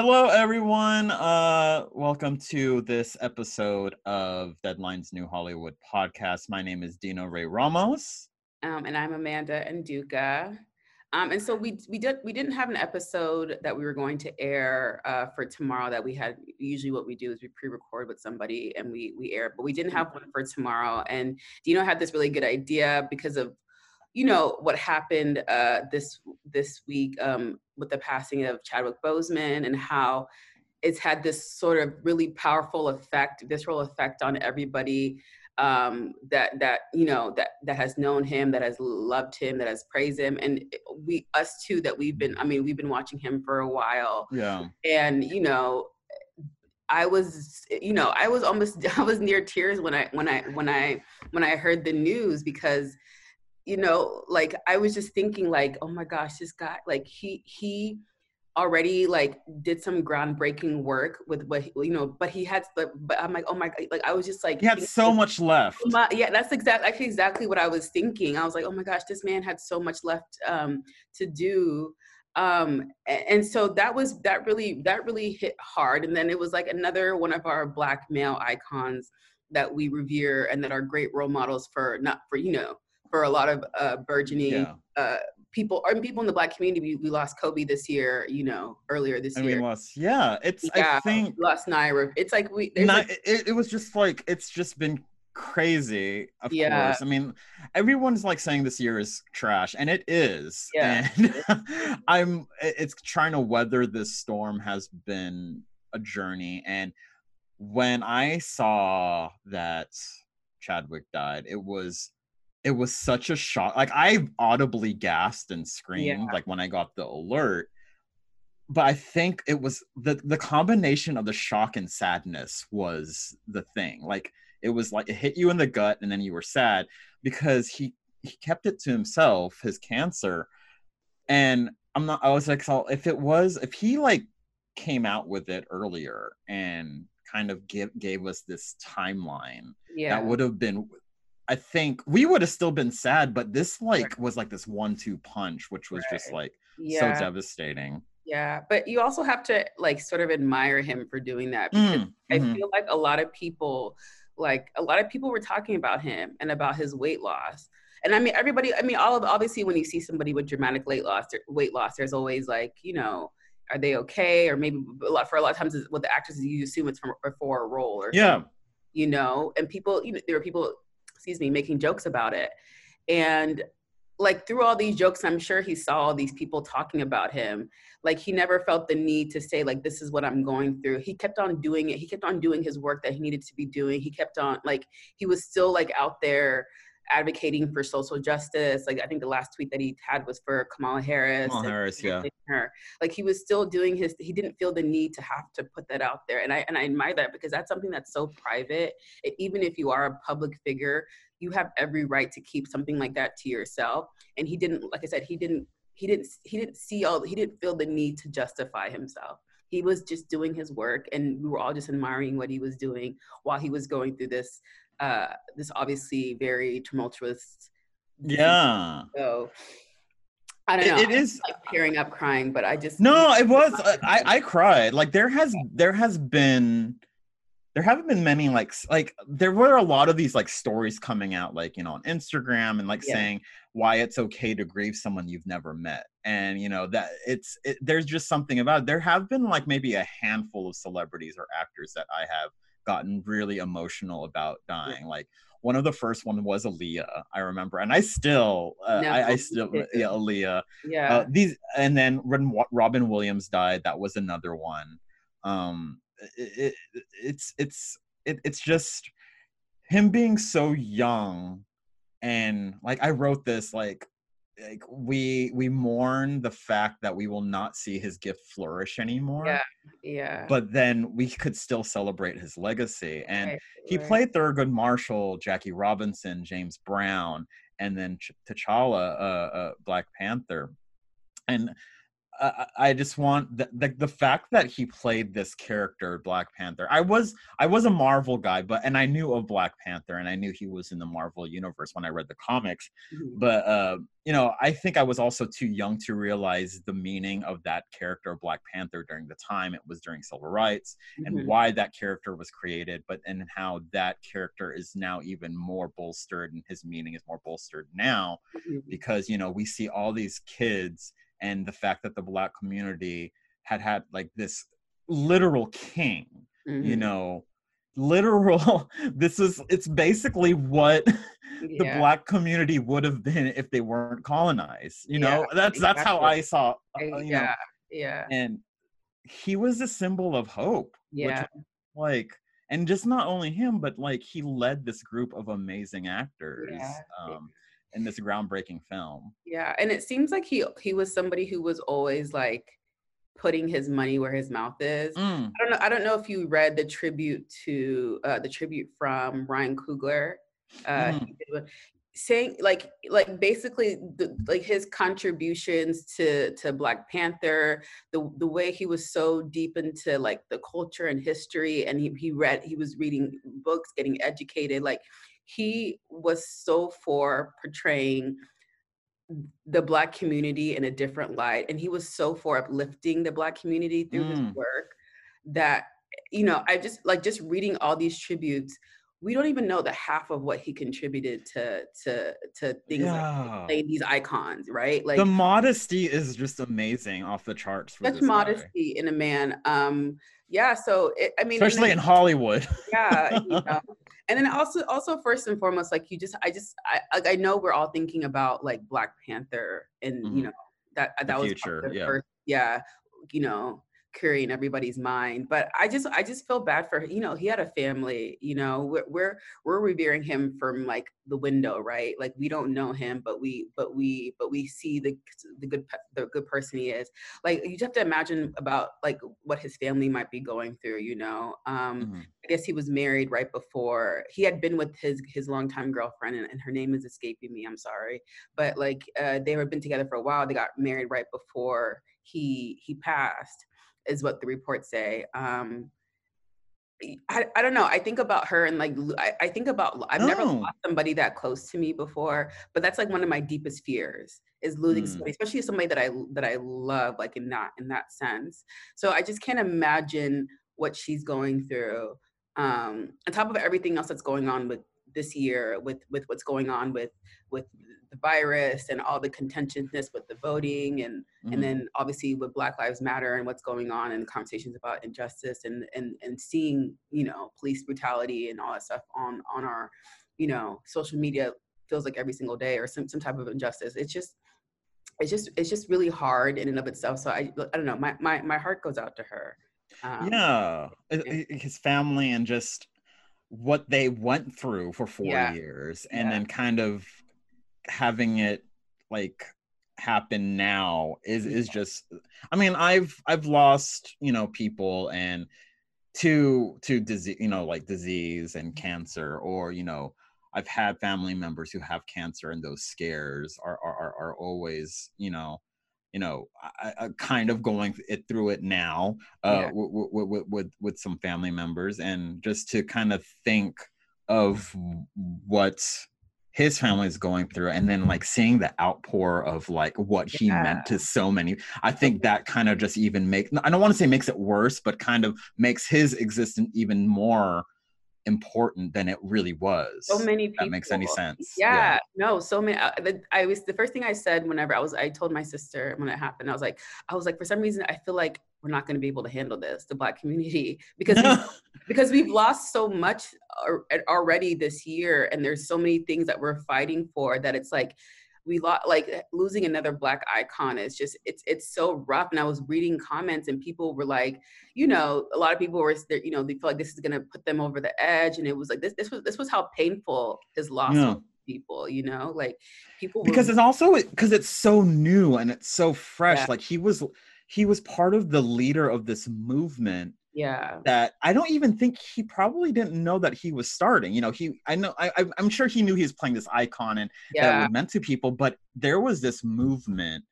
Hello, everyone. Uh, welcome to this episode of Deadline's New Hollywood podcast. My name is Dino Ray Ramos. Um, and I'm Amanda Nduka. Um, and so we we did we didn't have an episode that we were going to air uh, for tomorrow that we had usually what we do is we pre-record with somebody and we we air but we didn't have one for tomorrow and Dino had this really good idea because of you know what happened uh, this this week um, with the passing of Chadwick Boseman and how it's had this sort of really powerful effect, visceral effect on everybody um, that that you know that that has known him, that has loved him, that has praised him, and we us too that we've been. I mean, we've been watching him for a while. Yeah. And you know, I was, you know, I was almost, I was near tears when I when I when I when I heard the news because, you know, like I was just thinking like, oh my gosh, this guy, like he he already like did some groundbreaking work with what you know but he had but i'm like oh my god like i was just like he had so much left. my, yeah that's exactly actually exactly what i was thinking. I was like oh my gosh this man had so much left um to do. Um and so that was that really that really hit hard and then it was like another one of our black male icons that we revere and that are great role models for not for you know for a lot of uh burgeoning yeah. uh people or people in the black community we, we, lost kobe this year you know earlier this and year we lost yeah it's yeah, i think lost naya it's like we not, like, it, it was just like it's just been crazy of yeah. course i mean everyone's like saying this year is trash and it is yeah. and i'm it's trying to weather this storm has been a journey and when i saw that chadwick died it was it was such a shock. Like I audibly gasped and screamed yeah. like when I got the alert. But I think it was the the combination of the shock and sadness was the thing. Like it was like it hit you in the gut and then you were sad because he he kept it to himself, his cancer. And I'm not I was like so if it was if he like came out with it earlier and kind of give gave us this timeline yeah. that would have been I think we would have still been sad, but this like was like this one-two punch, which was right. just like yeah. so devastating. Yeah, but you also have to like sort of admire him for doing that because mm, I mm-hmm. feel like a lot of people, like a lot of people were talking about him and about his weight loss. And I mean, everybody. I mean, all of obviously, when you see somebody with dramatic weight loss, weight loss, there's always like, you know, are they okay? Or maybe a lot for a lot of times with the actresses, you assume it's from, for a role or yeah, you know. And people, you know, there are people excuse me, making jokes about it. And like through all these jokes, I'm sure he saw all these people talking about him. Like he never felt the need to say like this is what I'm going through. He kept on doing it. He kept on doing his work that he needed to be doing. He kept on like he was still like out there advocating for social justice. Like I think the last tweet that he had was for Kamala Harris. Kamala Harris, yeah. Her. Like he was still doing his. He didn't feel the need to have to put that out there, and I and I admire that because that's something that's so private. It, even if you are a public figure, you have every right to keep something like that to yourself. And he didn't. Like I said, he didn't. He didn't. He didn't see all. He didn't feel the need to justify himself he was just doing his work and we were all just admiring what he was doing while he was going through this uh, this obviously very tumultuous. Yeah. So I don't know. It, it is like tearing up, crying, but I just no. It was. I I cried. Like there has there has been there haven't been many like like there were a lot of these like stories coming out like you know on Instagram and like yeah. saying why it's okay to grieve someone you've never met and you know that it's it, there's just something about it. there have been like maybe a handful of celebrities or actors that I have gotten really emotional about dying. Like one of the first one was Aaliyah, I remember, and I still, uh, no, I, I, still, yeah, Aaliyah. Yeah. Uh, these, and then when Robin Williams died, that was another one. Um, it, it, it's it's it, it's just him being so young, and like I wrote this like like we we mourn the fact that we will not see his gift flourish anymore yeah yeah but then we could still celebrate his legacy and right, he right. played thurgood marshall jackie robinson james brown and then Ch- t'challa uh, uh, black panther and I, I just want the, the, the fact that he played this character Black Panther. I was I was a Marvel guy, but and I knew of Black Panther and I knew he was in the Marvel universe when I read the comics. Mm-hmm. But uh, you know, I think I was also too young to realize the meaning of that character Black Panther during the time it was during civil rights mm-hmm. and why that character was created, but and how that character is now even more bolstered and his meaning is more bolstered now mm-hmm. because you know we see all these kids and the fact that the black community had had like this literal king mm-hmm. you know literal this is it's basically what yeah. the black community would have been if they weren't colonized you know yeah, that's exactly. that's how i saw uh, you yeah know, yeah and he was a symbol of hope yeah which, like and just not only him but like he led this group of amazing actors yeah. um in this groundbreaking film. Yeah, and it seems like he he was somebody who was always like putting his money where his mouth is. Mm. I don't know. I don't know if you read the tribute to uh, the tribute from Ryan Coogler. Uh, mm. saying like like basically the, like his contributions to to black panther the the way he was so deep into like the culture and history and he, he read he was reading books getting educated like he was so for portraying the black community in a different light and he was so for uplifting the black community through mm. his work that you know i just like just reading all these tributes we don't even know the half of what he contributed to to to things yeah. like these icons right like the modesty is just amazing off the charts such modesty guy. in a man um yeah so it, i mean especially then, in hollywood yeah you know, and then also also first and foremost like you just i just i i know we're all thinking about like black panther and mm-hmm. you know that that the was future, yeah. First, yeah you know in everybody's mind but i just i just feel bad for you know he had a family you know we're, we're we're revering him from like the window right? Like we don't know him but we but we but we see the the good the good person he is. Like you just have to imagine about like what his family might be going through you know? Um mm-hmm. i guess he was married right before he had been with his his longtime girlfriend and, and her name is escaping me i'm sorry but like uh, they had been together for a while they got married right before he he passed is what the reports say. Um, I, I don't know. I think about her and like I, I think about I've oh. never lost somebody that close to me before, but that's like one of my deepest fears is losing mm. somebody, especially somebody that I that I love, like in that in that sense. So I just can't imagine what she's going through. Um, on top of everything else that's going on with this year, with with what's going on with with the virus and all the contentiousness with the voting and mm-hmm. and then obviously with black lives matter and what's going on and conversations about injustice and and and seeing you know police brutality and all that stuff on on our you know social media feels like every single day or some, some type of injustice. It's just it's just it's just really hard in and of itself. So i i don't know. My my, my heart goes out to her. Um, yeah. His family and just what they went through for four yeah. years and yeah. then kind of having it like happen now is is just i mean i've i've lost you know people and to to disease you know like disease and cancer or you know i've had family members who have cancer and those scares are are, are always you know you know I, I kind of going it through it now uh yeah. with, with, with with some family members and just to kind of think of what his family is going through and then like seeing the outpour of like what he yeah. meant to so many i think that kind of just even make i don't want to say makes it worse but kind of makes his existence even more important than it really was so many people that makes any sense yeah, yeah. no so many I, uh, I was the first thing i said whenever i was i told my sister when it happened i was like i was like for some reason i feel like we're not going to be able to handle this the black community because because we've lost so much already this year and there's so many things that we're fighting for that it's like we lost like losing another black icon is just it's it's so rough and i was reading comments and people were like you know a lot of people were you know they feel like this is going to put them over the edge and it was like this this was this was how painful his loss yeah. people you know like people because it's also because it's so new and it's so fresh yeah. like he was he was part of the leader of this movement yeah that i don't even think he probably didn't know that he was starting you know he i know I, i'm sure he knew he was playing this icon and yeah. that was meant to people but there was this movement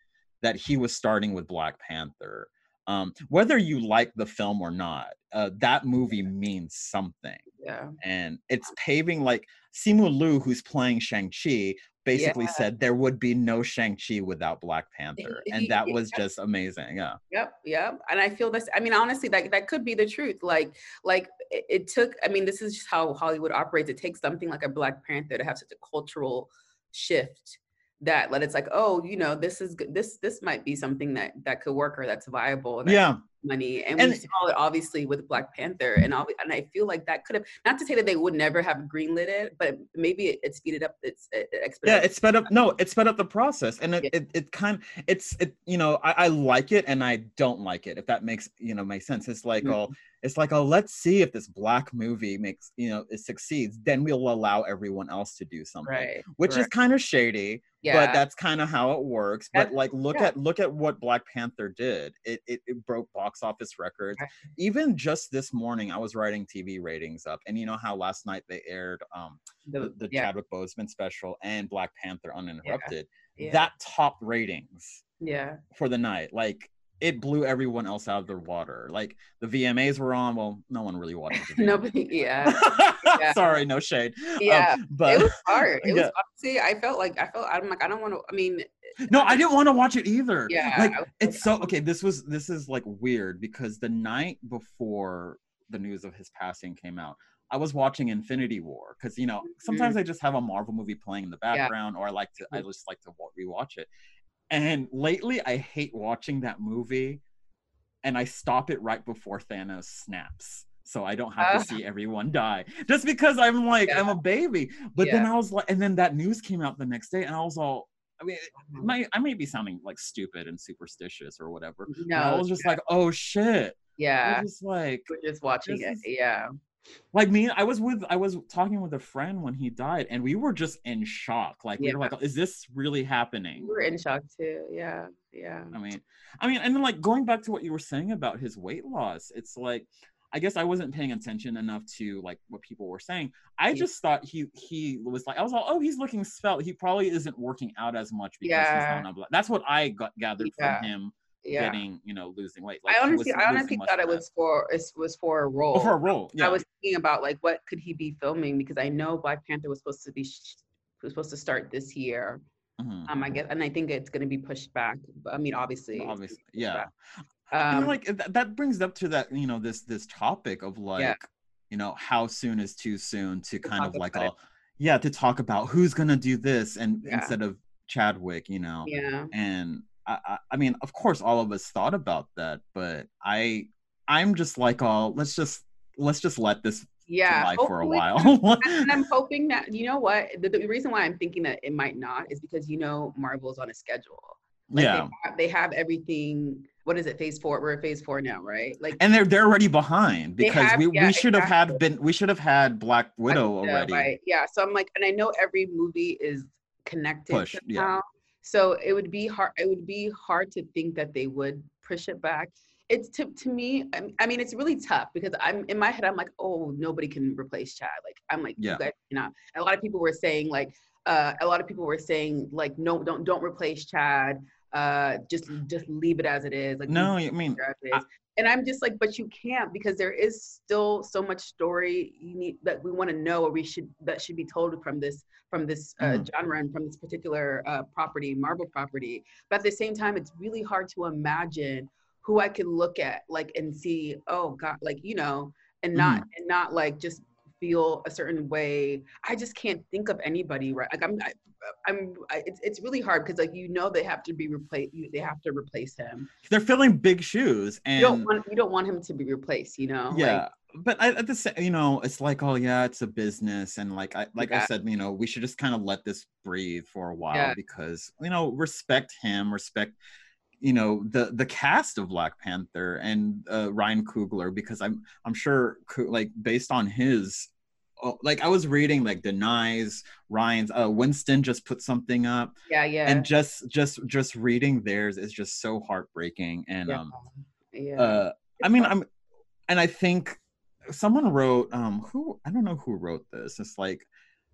that he was starting with Black Panther. Um, whether you like the film or not, uh, that movie means something. Yeah. And it's paving like Simu Liu, who's playing Shang-Chi, basically yeah. said there would be no Shang-Chi without Black Panther. And that was just amazing. Yeah. Yep. Yep. And I feel this, I mean, honestly, that, that could be the truth. Like, like it, it took, I mean, this is just how Hollywood operates. It takes something like a Black Panther to have such a cultural shift that let it's like oh you know this is good this this might be something that that could work or that's viable that yeah money and, and we saw it obviously with black panther and all and i feel like that could have not to say that they would never have greenlit it but maybe it, it speeded up it's it, it yeah it sped up no it sped up the process and it yeah. it, it kind it's it you know I, I like it and i don't like it if that makes you know makes sense it's like mm-hmm. oh it's like oh let's see if this black movie makes you know it succeeds then we'll allow everyone else to do something right. which is kind of shady yeah. but that's kind of how it works but like look yeah. at look at what black panther did it, it, it broke box office records even just this morning i was writing tv ratings up and you know how last night they aired um the, the, yeah. chadwick boseman special and black panther uninterrupted that top ratings yeah for the night like it blew everyone else out of the water. Like the VMAs were on. Well, no one really watched. Nobody. Yeah. yeah. Sorry, no shade. Yeah, um, but it was hard. It yeah. was honestly. I felt like I felt. I'm like I don't want to. I mean. No, I didn't want to watch it either. Yeah. Like it's so okay. This was this is like weird because the night before the news of his passing came out, I was watching Infinity War because you know sometimes mm-hmm. I just have a Marvel movie playing in the background, yeah. or I like to I mm-hmm. just like to rewatch it. And lately, I hate watching that movie, and I stop it right before Thanos snaps, so I don't have uh, to see everyone die. Just because I'm like yeah. I'm a baby. But yeah. then I was like, and then that news came out the next day, and I was all. I mean, mm-hmm. my, I may be sounding like stupid and superstitious or whatever. No, I was just yeah. like, oh shit. Yeah. just like we're just watching it. Is, yeah like me i was with i was talking with a friend when he died and we were just in shock like yeah. we were like is this really happening we are in shock too yeah yeah i mean i mean and then like going back to what you were saying about his weight loss it's like i guess i wasn't paying attention enough to like what people were saying i just thought he he was like i was like oh he's looking svelte he probably isn't working out as much because yeah. he's not on a black that's what i got gathered yeah. from him yeah. getting, you know, losing weight. Like, I honestly, I honestly thought it was for it was for a role. Oh, for a role. Yeah. I was thinking about like what could he be filming because I know Black Panther was supposed to be was supposed to start this year. Mm-hmm. Um, I guess, and I think it's going to be pushed back. But, I mean, obviously, obviously, yeah. Um, like that brings up to that, you know, this this topic of like, yeah. you know, how soon is too soon to kind of like all, yeah, to talk about who's gonna do this and yeah. instead of Chadwick, you know, yeah, and I, I mean, of course, all of us thought about that, but I, I'm just like, oh, let's just let's just let this yeah for a while. and I'm hoping that you know what the, the, reason why I'm thinking that it might not is because you know Marvel's on a schedule. Like yeah, they have, they have, everything. What is it? Phase four. We're at phase four now, right? Like, and they're they're already behind because have, we, yeah, we should exactly. have had been we should have had Black Widow already. Right. Yeah. So I'm like, and I know every movie is connected Push, yeah. So it would be hard. It would be hard to think that they would push it back. It's to to me. I mean, it's really tough because I'm in my head. I'm like, oh, nobody can replace Chad. Like I'm like, yeah. you guys, you know. a lot of people were saying like, uh, a lot of people were saying like, no, don't don't replace Chad. Uh, just just leave it as it is. Like no, I mean, I, and i'm just like but you can't because there is still so much story you need that we want to know or we should that should be told from this from this uh, mm. genre and from this particular uh, property marvel property but at the same time it's really hard to imagine who i can look at like and see oh god like you know and not mm. and not like just feel a certain way i just can't think of anybody right like i'm I, I'm I, it's it's really hard because like you know they have to be replaced they have to replace him. They're filling big shoes and you don't want you don't want him to be replaced, you know. Yeah. Like, but I, at the same, you know, it's like, oh yeah, it's a business, and like I, like yeah. I said, you know, we should just kind of let this breathe for a while yeah. because you know, respect him, respect, you know, the the cast of Black Panther and uh, Ryan Coogler because I'm I'm sure like based on his oh, like I was reading like Danai's Ryan's uh Winston just put something up. Yeah, yeah. And just just just reading theirs is just so heartbreaking. And yeah. um yeah. uh I mean I'm and I think someone wrote um who I don't know who wrote this. It's like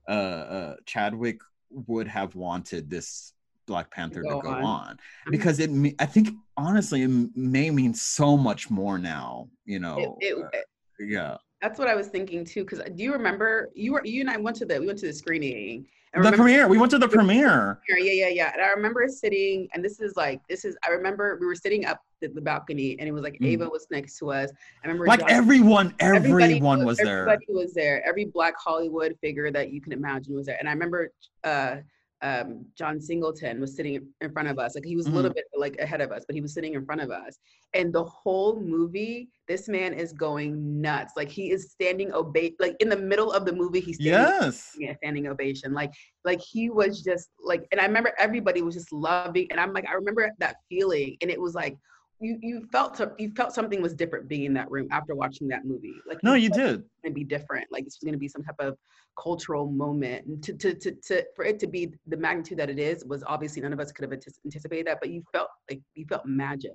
uh uh Chadwick would have wanted this Black Panther go to go on, on. because it I think honestly it may mean so much more now you know it, it, uh, yeah that's what I was thinking too because do you remember you were you and I went to the we went to the screening the premiere. We went to the premiere. Yeah, yeah, yeah. And I remember sitting, and this is like, this is. I remember we were sitting up the, the balcony, and it was like mm. Ava was next to us. I remember like John, everyone, everyone was there. Everybody was there. Every Black Hollywood figure that you can imagine was there. And I remember uh, um, John Singleton was sitting in front of us. Like he was mm-hmm. a little mm-hmm. bit like ahead of us, but he was sitting in front of us. And the whole movie, this man is going nuts. Like he is standing obey like in the middle of the movie, he's standing, yes. yeah, standing ovation. Like like he was just like, and I remember everybody was just loving. And I'm like, I remember that feeling, and it was like you you felt you felt something was different being in that room after watching that movie. Like no, you did. Gonna be different. Like this was gonna be some type of cultural moment, and to to to, to for it to be the magnitude that it is was obviously none of us could have anticipated that. But you felt like you felt magic.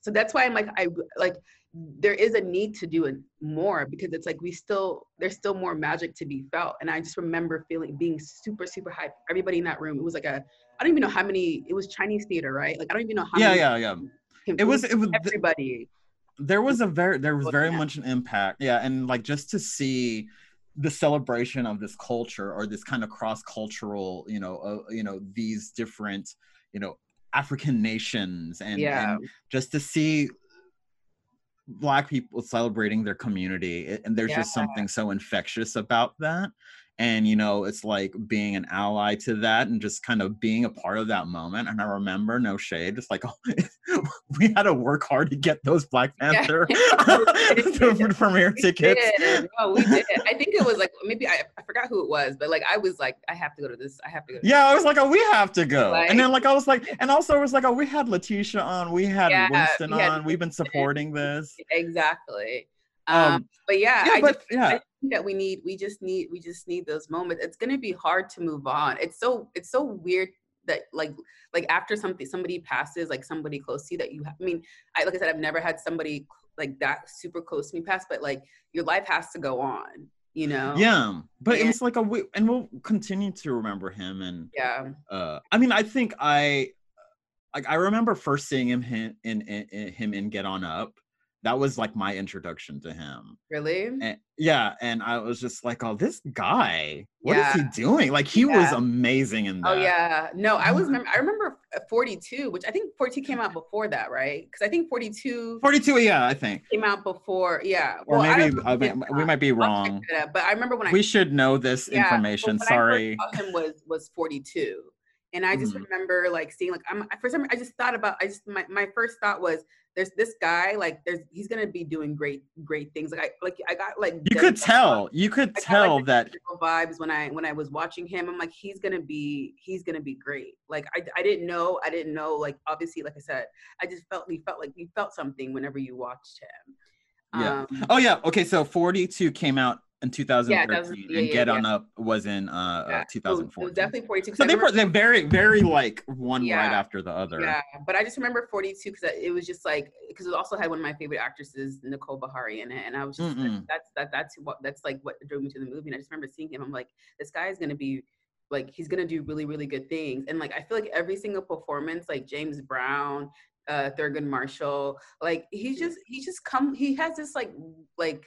So that's why I'm like I like there is a need to do it more because it's like we still there's still more magic to be felt. And I just remember feeling being super super hyped. Everybody in that room. It was like a I don't even know how many. It was Chinese theater, right? Like I don't even know how. Yeah, many, yeah, yeah it was it was everybody. There was a very there was very much an impact. Yeah, and like just to see the celebration of this culture or this kind of cross-cultural, you know, uh, you know, these different, you know, African nations and, yeah. and just to see black people celebrating their community and there's yeah. just something so infectious about that and you know it's like being an ally to that and just kind of being a part of that moment and i remember no shade just like oh, we had to work hard to get those black panther yeah. premiere tickets did. no we did. i think it was like maybe I, I forgot who it was but like i was like i have to go to this i have to go to yeah i was like oh we have to go. Like, and then like i was like and also it was like oh we had letitia on we had yeah, winston we had, on we've been supporting this. Exactly um, um but yeah, yeah I but just, yeah. I that we need we just need we just need those moments. It's going to be hard to move on. It's so it's so weird that like like after something somebody passes like somebody close to you that you have, i mean i like i said i've never had somebody like that super close to me pass but like your life has to go on you know? Yeah but and, it's like a we and we'll continue to remember him and yeah. uh i mean i think i like i remember first seeing him in, in, in him in get on up that was like my introduction to him. Really? And, yeah, and I was just like, "Oh, this guy, what yeah. is he doing?" Like he yeah. was amazing in oh, that. Oh yeah, no, I was. I remember uh, 42, which I think 42 came out before that, right? Because I think 42. 42, yeah, I think came out before. Yeah, or well, maybe I mean, we might be wrong. but I remember when I we should know this yeah, information. Sorry, I him was was 42. And I just mm. remember like seeing like I'm for some I just thought about I just my, my first thought was there's this guy like there's he's gonna be doing great great things like I like I got like you could tell you could I tell got, like, that vibes when I when I was watching him I'm like he's gonna be he's gonna be great. Like I, I didn't know I didn't know like obviously like I said I just felt we felt like you felt something whenever you watched him. Yeah. Um, oh yeah okay so 42 came out in 2013 yeah, yeah, and Get yeah, On Up was in uh, uh 2014. definitely 42. So they were they're very very like one right after the other. Yeah, but I just remember 42 because it was just like because it also had one of my favorite actresses, Nicole Beharie, in it, and I was just like, that's that that's what that's like what drew me to the movie. And I just remember seeing him. I'm like, this guy is gonna be like he's gonna do really really good things. And like I feel like every single performance, like James Brown, uh Thurgood Marshall, like he just he just come he has this like like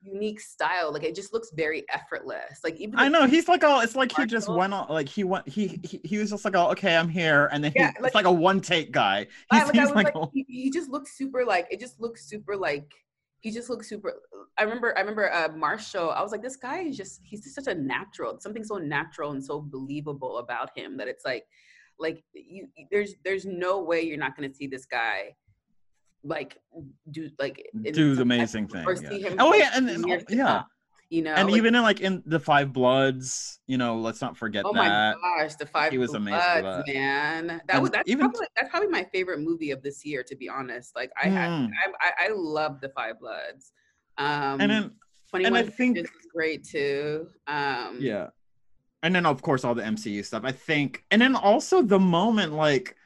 unique style. Like it just looks very effortless. Like even I know he's like oh, it's like he just went on like he went he he, he was just like oh okay I'm here and then yeah, he, like, it's like a one take guy. He's, like, he's like, like he, he, just looks super like it just looks super like he just looks super. I remember I remember uh, Marshall. I was like this guy is just he's just such a natural. Something so natural and so believable about him that it's like like you there's there's no way you're not going to see this guy like do like do the amazing thing. Or yeah. him oh yeah, and, and yeah. you know, and like, even in like in the Five Bloods, you know, let's not forget oh that. Oh my gosh, the Five he was amazing, Bloods, man. That and was that's even probably, that's probably my favorite movie of this year, to be honest. Like I had, mm. I, I, I love the Five Bloods. Um, and then, and I think is great too. Um, yeah, and then of course all the MCU stuff. I think, and then also the moment like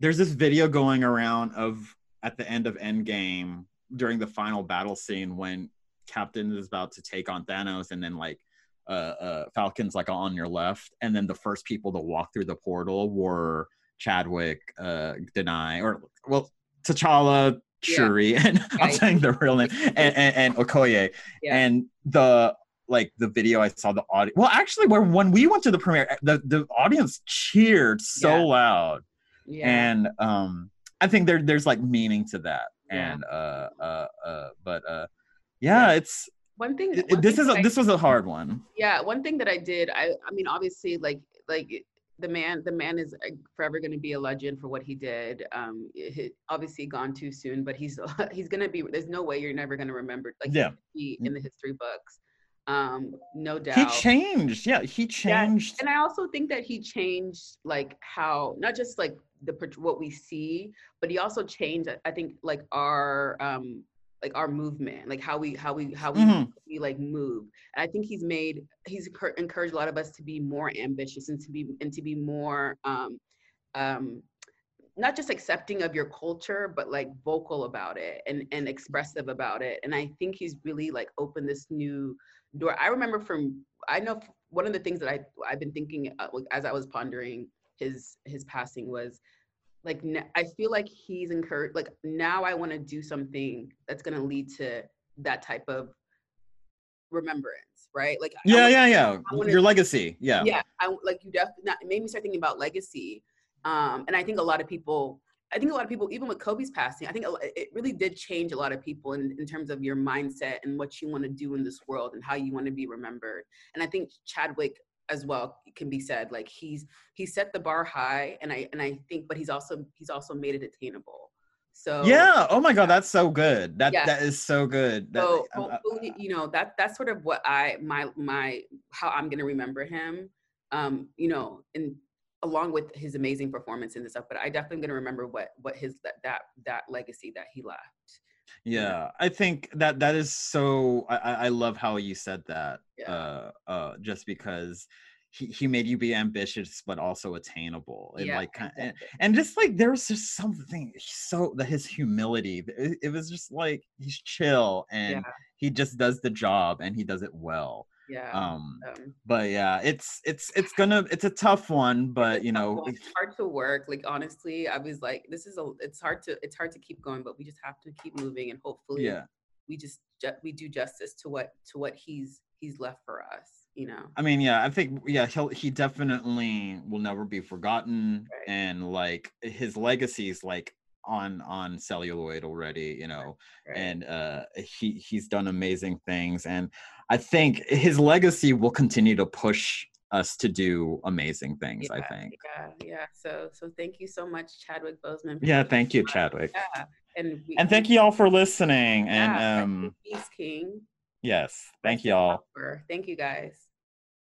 there's this video going around of at the end of Endgame during the final battle scene when Captain is about to take on Thanos and then like uh, uh, Falcon's like on your left, and then the first people to walk through the portal were Chadwick, uh, Danai, or well, T'Challa, Shuri, yeah. and I'm saying the real name, and, and, and Okoye, yeah. and the like the video I saw the audio. Well, actually, where when we went to the premiere, the the audience cheered so yeah. loud, yeah. and um, I think there there's like meaning to that, yeah. and uh uh uh, but uh, yeah, it's one thing. One this thing is a, I, this was a hard one. Yeah, one thing that I did, I I mean, obviously, like like the man the man is uh, forever going to be a legend for what he did um he, obviously gone too soon but he's he's going to be there's no way you're never going to remember like yeah in the history books um no doubt he changed yeah he changed yeah. and i also think that he changed like how not just like the what we see but he also changed i think like our um like our movement like how we how we how we, mm-hmm. we like move and i think he's made he's encouraged a lot of us to be more ambitious and to be and to be more um um not just accepting of your culture but like vocal about it and and expressive about it and i think he's really like opened this new door i remember from i know one of the things that i i've been thinking uh, as i was pondering his his passing was like I feel like he's encouraged. Like now, I want to do something that's going to lead to that type of remembrance, right? Like yeah, wanna, yeah, yeah. Your legacy, yeah, yeah. I like you definitely. It made me start thinking about legacy, um, and I think a lot of people. I think a lot of people, even with Kobe's passing, I think it really did change a lot of people in, in terms of your mindset and what you want to do in this world and how you want to be remembered. And I think Chadwick as well can be said like he's he set the bar high and i and i think but he's also he's also made it attainable so yeah oh my god that's so good that that is so good that, so hopefully you know that that's sort of what i my my how i'm gonna remember him um you know and along with his amazing performance in this stuff but i definitely am gonna remember what what his that that that legacy that he left yeah i think that that is so i i love how you said that yeah. uh uh just because he, he made you be ambitious but also attainable and yeah, like exactly. and, and just like there was just something so that his humility it, it, was just like he's chill and yeah. he just does the job and he does it well yeah um, um, but yeah it's it's it's gonna it's a tough one but you know it's hard to work like honestly i was like this is a it's hard to it's hard to keep going but we just have to keep moving and hopefully yeah we just we do justice to what to what he's he's left for us you know i mean yeah i think yeah he'll he definitely will never be forgotten right. and like his legacy is like on on celluloid already you know right. and uh he he's done amazing things and i think his legacy will continue to push us to do amazing things yeah, i think. yeah yeah so so thank you so much chadwick boseman yeah thank you chadwick. Yeah and we, and thank you all for listening yeah, and um peace king. yes thank you all. thank you guys